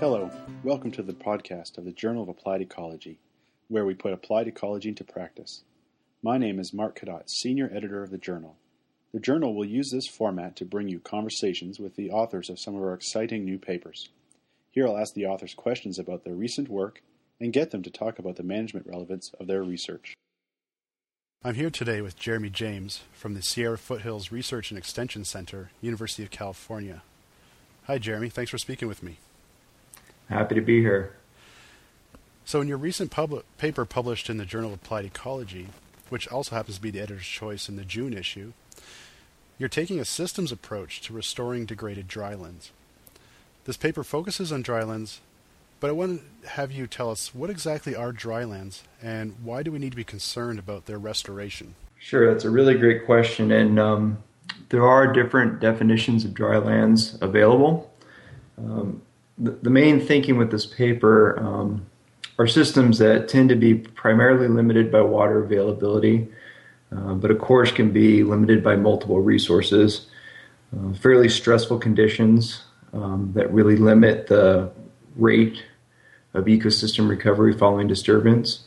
Hello, welcome to the podcast of the Journal of Applied Ecology, where we put applied ecology into practice. My name is Mark Cadotte, Senior Editor of the Journal. The Journal will use this format to bring you conversations with the authors of some of our exciting new papers. Here I'll ask the authors questions about their recent work and get them to talk about the management relevance of their research. I'm here today with Jeremy James from the Sierra Foothills Research and Extension Center, University of California. Hi, Jeremy. Thanks for speaking with me. Happy to be here. So, in your recent pub- paper published in the Journal of Applied Ecology, which also happens to be the editor's choice in the June issue, you're taking a systems approach to restoring degraded drylands. This paper focuses on drylands, but I want to have you tell us what exactly are drylands and why do we need to be concerned about their restoration? Sure, that's a really great question, and um, there are different definitions of drylands available. Um, the, main thinking with this paper um, are systems that tend to be primarily limited by water availability, uh, but of course can be limited by multiple resources. Uh, fairly stressful conditions um, that really limit the rate of ecosystem recovery following disturbance.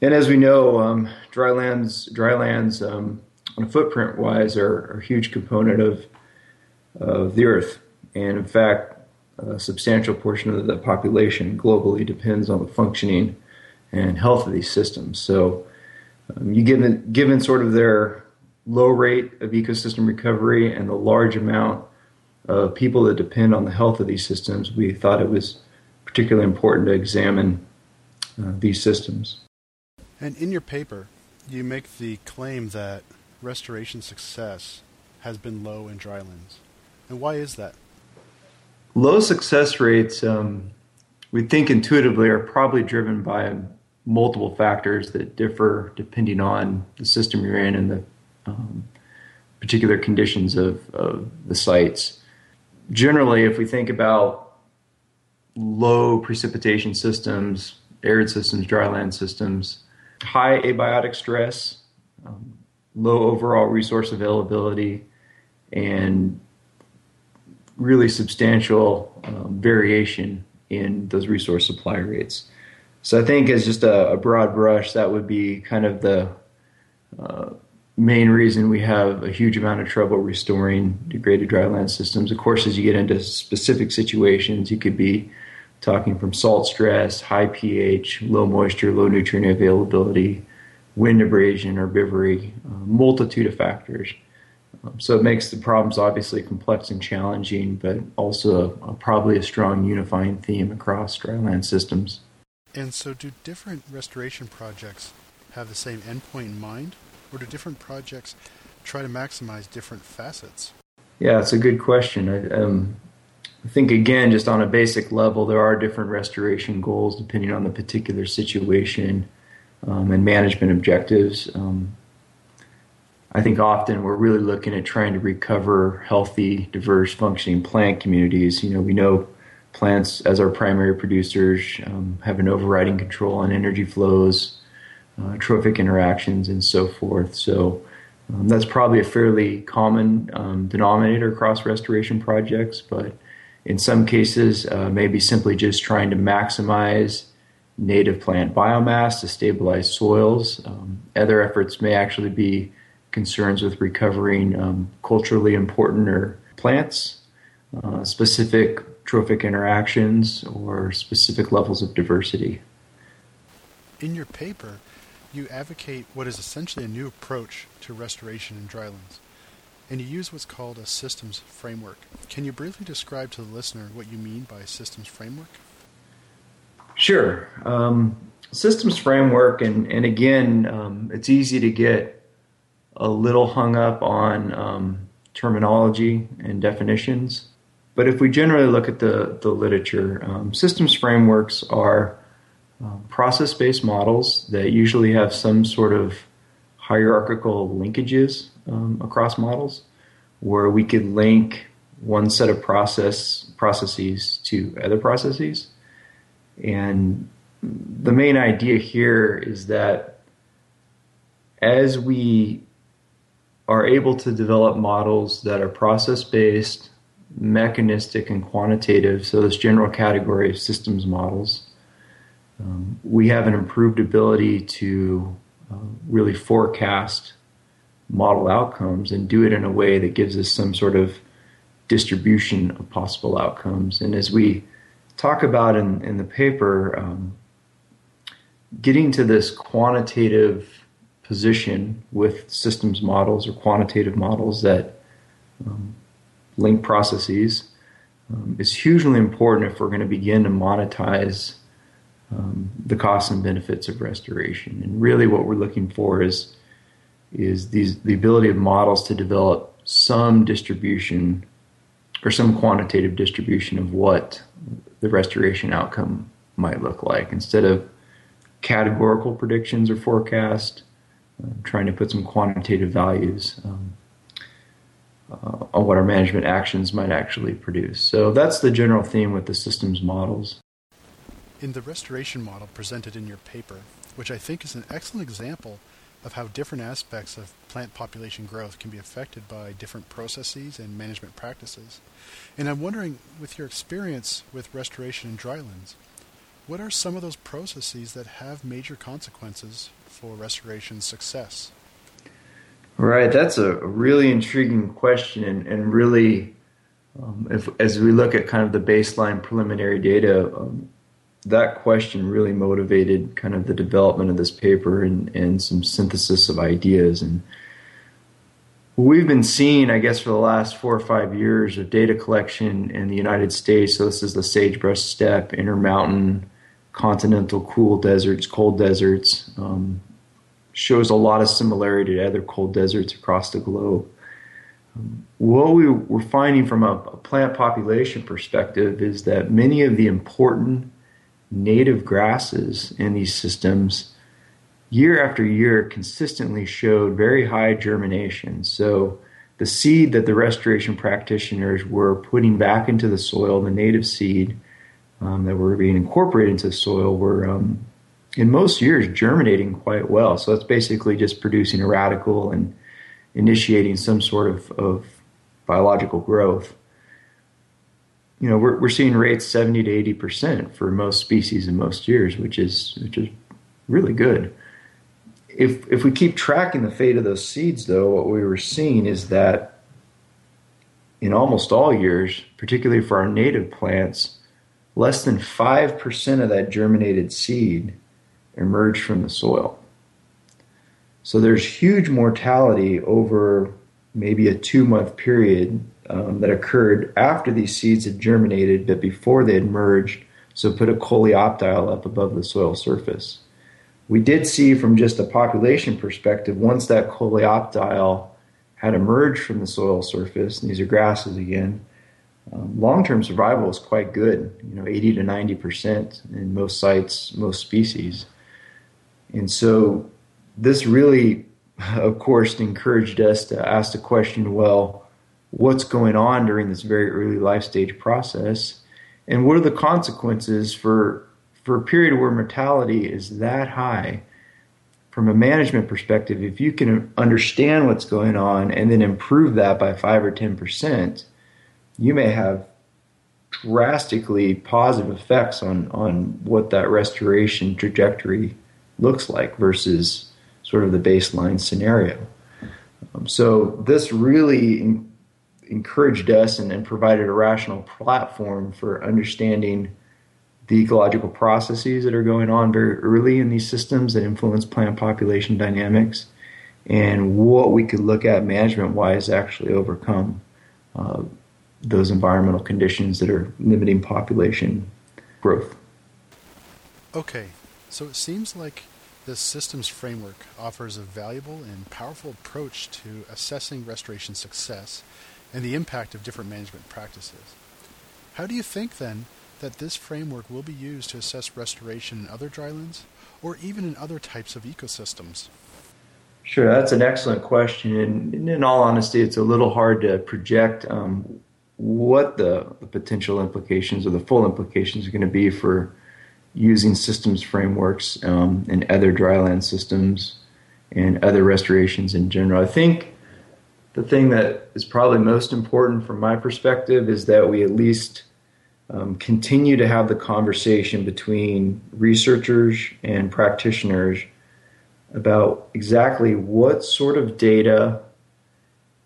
And as we know, um, drylands, drylands um, on a footprint wise are, are, a huge component of, of the earth. And in fact, a substantial portion of the population globally depends on the functioning and health of these systems. So, um, you given given sort of their low rate of ecosystem recovery and the large amount of people that depend on the health of these systems, we thought it was particularly important to examine uh, these systems. And in your paper, you make the claim that restoration success has been low in drylands. And why is that? Low success rates, um, we think intuitively, are probably driven by multiple factors that differ depending on the system you're in and the um, particular conditions of, of the sites. Generally, if we think about low precipitation systems, arid systems, dryland systems, high abiotic stress, um, low overall resource availability, and really substantial um, variation in those resource supply rates. So I think as just a, a broad brush, that would be kind of the uh, main reason we have a huge amount of trouble restoring degraded dryland systems. Of course, as you get into specific situations, you could be talking from salt stress, high pH, low moisture, low nutrient availability, wind abrasion, herbivory, a multitude of factors. So it makes the problems obviously complex and challenging, but also a, a, probably a strong unifying theme across dryland systems. And so, do different restoration projects have the same endpoint in mind, or do different projects try to maximize different facets? Yeah, it's a good question. I, um, I think, again, just on a basic level, there are different restoration goals depending on the particular situation um, and management objectives. Um, I think often we're really looking at trying to recover healthy, diverse, functioning plant communities. You know, we know plants, as our primary producers, um, have an overriding control on energy flows, uh, trophic interactions, and so forth. So um, that's probably a fairly common um, denominator across restoration projects, but in some cases, uh, maybe simply just trying to maximize native plant biomass to stabilize soils. Um, other efforts may actually be concerns with recovering um, culturally important or plants, uh, specific trophic interactions, or specific levels of diversity. In your paper, you advocate what is essentially a new approach to restoration in drylands, and you use what's called a systems framework. Can you briefly describe to the listener what you mean by a systems framework? Sure. Um, systems framework, and, and again, um, it's easy to get a little hung up on um, terminology and definitions. But if we generally look at the, the literature, um, systems frameworks are um, process based models that usually have some sort of hierarchical linkages um, across models where we could link one set of process processes to other processes. And the main idea here is that as we are able to develop models that are process based, mechanistic and quantitative, so this general category of systems models. Um, we have an improved ability to uh, really forecast model outcomes and do it in a way that gives us some sort of distribution of possible outcomes. And as we talk about in, in the paper, um, getting to this quantitative position with systems models or quantitative models that um, link processes um, is hugely important if we're going to begin to monetize um, the costs and benefits of restoration. And really, what we're looking for is is these the ability of models to develop some distribution or some quantitative distribution of what the restoration outcome might look like instead of categorical predictions or forecast trying to put some quantitative values um, uh, on what our management actions might actually produce so that's the general theme with the systems models in the restoration model presented in your paper which i think is an excellent example of how different aspects of plant population growth can be affected by different processes and management practices. And I'm wondering, with your experience with restoration in drylands, what are some of those processes that have major consequences for restoration success? Right, that's a really intriguing question, and, and really, um, if, as we look at kind of the baseline preliminary data, um, that question really motivated kind of the development of this paper and, and some synthesis of ideas. And we've been seeing, I guess, for the last four or five years of data collection in the United States. So this is the sagebrush steppe, intermountain, continental cool deserts, cold deserts. Um, shows a lot of similarity to other cold deserts across the globe. Um, what we were finding from a, a plant population perspective is that many of the important native grasses in these systems year after year consistently showed very high germination. So the seed that the restoration practitioners were putting back into the soil, the native seed um, that were being incorporated into the soil, were um, in most years germinating quite well. So it's basically just producing a radicle and initiating some sort of, of biological growth you know, we're, we're seeing rates 70 to 80 percent for most species in most years, which is which is really good. If if we keep tracking the fate of those seeds, though, what we were seeing is that in almost all years, particularly for our native plants, less than five percent of that germinated seed emerged from the soil. So there's huge mortality over maybe a two month period um, that occurred after these seeds had germinated, but before they had merged. So put a coleoptile up above the soil surface. We did see from just a population perspective, once that coleoptile had emerged from the soil surface, and these are grasses again, um, long-term survival is quite good. You know, 80 to 90 percent in most sites, most species, and so this really, of course, encouraged us to ask the question: Well, what's going on during this very early life stage process? And what are the consequences for for a period where mortality is that high? From a management perspective if you can understand what's going on and then improve that by 5 or 10% you may have drastically positive effects on on what that restoration trajectory looks like versus sort of the baseline scenario um, so this really encouraged us and, and provided a rational platform for understanding the ecological processes that are going on very early in these systems that influence plant population dynamics and what we could look at management wise actually overcome uh, those environmental conditions that are limiting population growth. Okay, so it seems like this systems framework offers a valuable and powerful approach to assessing restoration success and the impact of different management practices. How do you think, then, that this framework will be used to assess restoration in other drylands or even in other types of ecosystems? Sure, that's an excellent question. And in all honesty, it's a little hard to project um, what the, the, potential implications or the full implications are going to be for using systems frameworks um, in other dryland systems and other restorations in general. I think the thing that is probably most important from my perspective is that we at least um, continue to have the conversation between researchers and practitioners about exactly what sort of data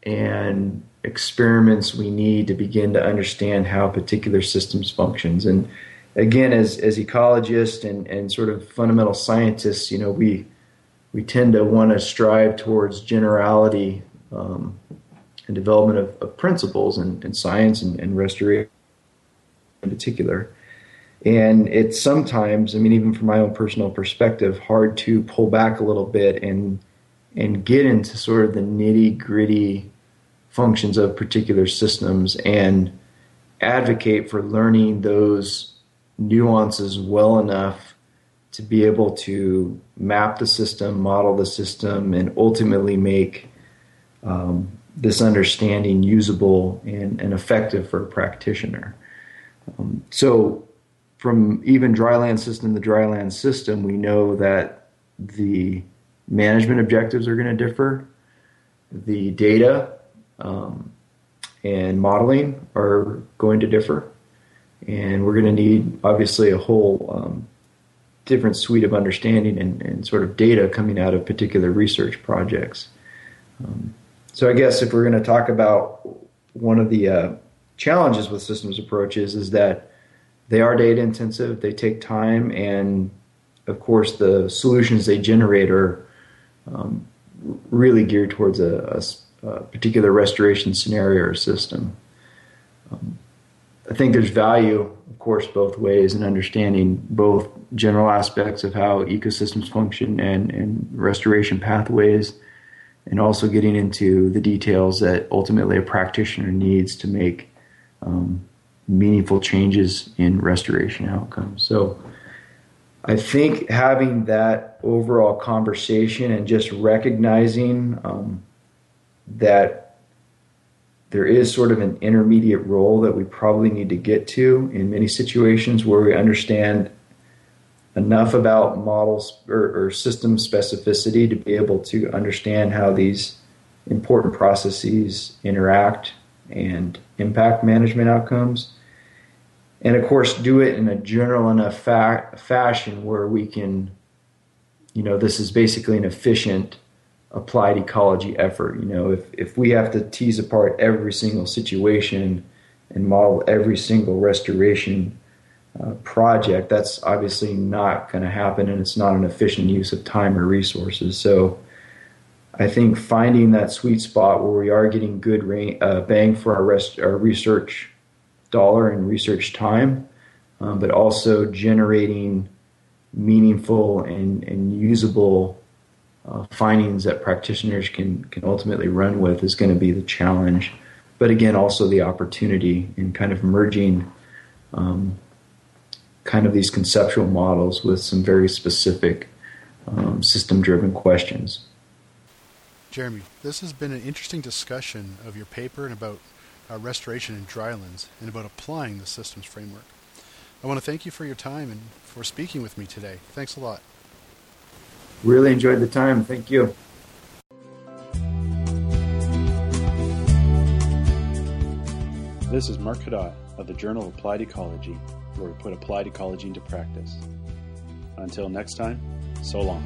and experiments we need to begin to understand how particular systems functions and again as as ecologists and and sort of fundamental scientists you know we we tend to want to strive towards generality um, and development of, of principles in, in science and, and restoration in particular. And it's sometimes i mean even from my own personal perspective hard to pull back a little bit and and get into sort of the nitty gritty functions of particular systems and advocate for learning those nuances well enough to be able to map the system, model the system, and ultimately make um, this understanding usable and, and, effective for a practitioner. Um, so, from even dryland system to dryland system, we know that the management objectives are going to differ. The data um, and modeling are going to differ. And we're going to need, obviously, a whole um, different suite of understanding and, and, sort of data coming out of particular research projects. Um, so, I guess if we're going to talk about one of the uh, challenges with systems approaches, is that they are data intensive, they take time, and of course, the solutions they generate are um, really geared towards a, a uh, particular restoration scenario or system. Um, I think there's value, of course, both ways in understanding both general aspects of how ecosystems function and, and restoration pathways, and also getting into the details that ultimately a practitioner needs to make um, meaningful changes in restoration outcomes. So I think having that overall conversation and just recognizing um, that there is sort of an intermediate role that we probably need to get to in many situations where we understand enough about models or, or system specificity to be able to understand how these important processes interact and impact management outcomes. And of course, do it in a general enough fa- fashion where we can, you know, this is basically an efficient applied ecology effort. You know, if, if we have to tease apart every single situation and model every single restoration uh, project, that's obviously not going to happen and it's not an efficient use of time or resources. So I think finding that sweet spot where we are getting good uh, bang for our, rest, our research dollar and research time, um, but also generating meaningful and, and usable uh, findings that practitioners can can ultimately run with is going to be the challenge. But again, also the opportunity in kind of merging um, kind of these conceptual models with some very specific um, system driven questions. Jeremy, this has been an interesting discussion of your paper and about uh, restoration in drylands and about applying the systems framework. I want to thank you for your time and for speaking with me today. Thanks a lot. Really enjoyed the time. Thank you. This is Mark Cadotte of the Journal of Applied Ecology, where we put applied ecology into practice. Until next time, so long.